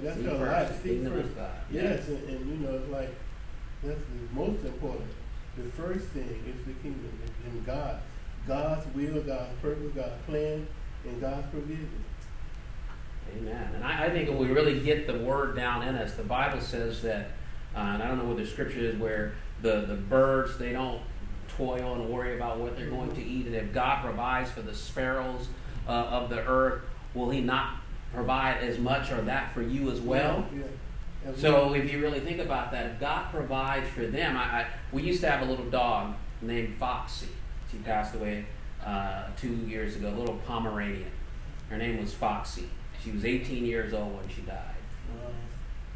because that's her first life. Seek of first. Yes, and, and you know, it's like that's the most important. The first thing is the kingdom and God, God's will, God's purpose, God's plan, and God's provision. Amen. And I, I think if we really get the word down in us, the Bible says that, uh, and I don't know what the scripture is, where the, the birds, they don't toil and worry about what they're going to eat. And if God provides for the sparrows uh, of the earth, will He not provide as much or that for you as well? Yeah. yeah. So if you really think about that, if God provides for them, I, I we used to have a little dog named Foxy. She passed away uh, two years ago, a little Pomeranian. Her name was Foxy. She was 18 years old when she died. Wow.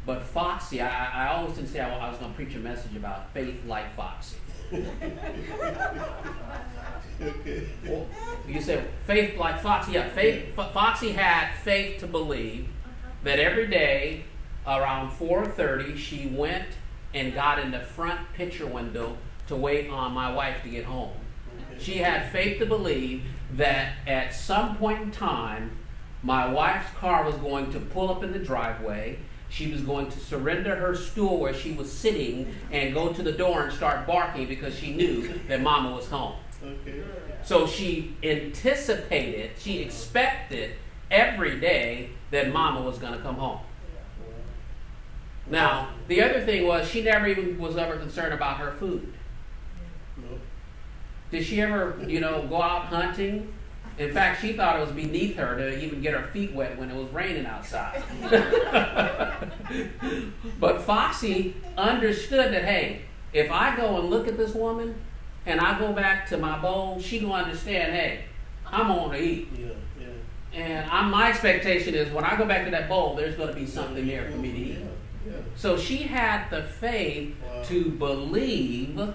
But Foxy, I, I always didn't say I, I was going to preach a message about faith like Foxy. you said faith like Foxy. Yeah, faith. Foxy had faith to believe uh-huh. that every day around 4:30 she went and got in the front picture window to wait on my wife to get home. She had faith to believe that at some point in time, my wife's car was going to pull up in the driveway. She was going to surrender her stool where she was sitting and go to the door and start barking because she knew that mama was home. Okay. So she anticipated, she expected every day that mama was going to come home. Now, the other thing was she never even was ever concerned about her food. Did she ever, you know, go out hunting? In fact, she thought it was beneath her to even get her feet wet when it was raining outside. but Foxy understood that, hey, if I go and look at this woman and I go back to my bowl, she gonna understand, hey, I'm on to eat. Yeah. Yeah. And I'm, my expectation is when I go back to that bowl, there's gonna be something there for me to eat. Yeah. Yeah. So she had the faith Wow. to believe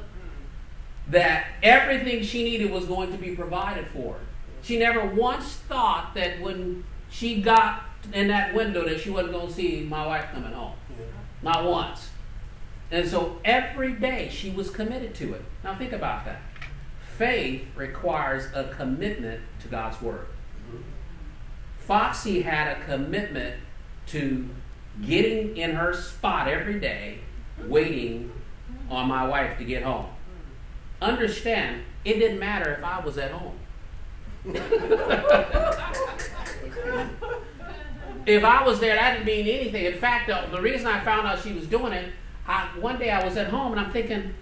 that everything she needed was going to be provided for her. She never once thought that when she got in that window that she wasn't going to see my wife coming home. Yeah. Not once. And so every day she was committed to it. Now think about that. Faith requires a commitment to God's word. Foxy had a commitment to getting in her spot every day, waiting on my wife to get home. Understand, it didn't matter if I was at home. if I was there, that didn't mean anything. In fact, the, reason I found out she was doing it, I, one day I was at home and I'm thinking,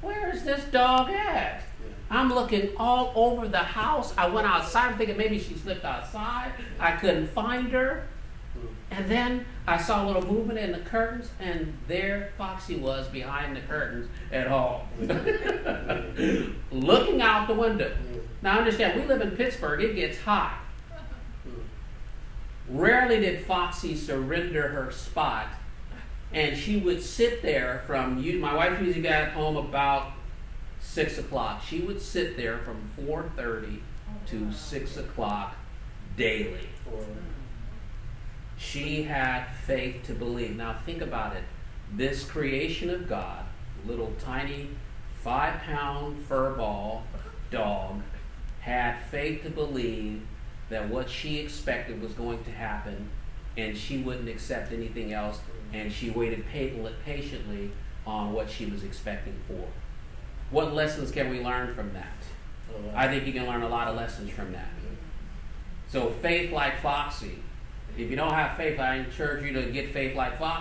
where is this dog at? I'm looking all over the house. I went outside, I'm thinking maybe she slipped outside. I couldn't find her. Hmm. And then I saw a little movement in the curtains, and there Foxy was behind the curtains at home, looking out the window. Hmm. Now, understand, we live in Pittsburgh, it gets hot. Hmm. Rarely did Foxy surrender her spot, and she would sit there from, you- my wife usually got home about 6 o'clock. She would sit there from 4.30 to 6 o'clock daily. She had faith to believe. Now think about it. This creation of God, little tiny five pound fur ball dog, had faith to believe that what she expected was going to happen and she wouldn't accept anything else and she waited patiently on what she was expecting for. What lessons can we learn from that? I think you can learn a lot of lessons from that. So faith like Foxy. If you don't have faith, I encourage you to get faith like Foxy.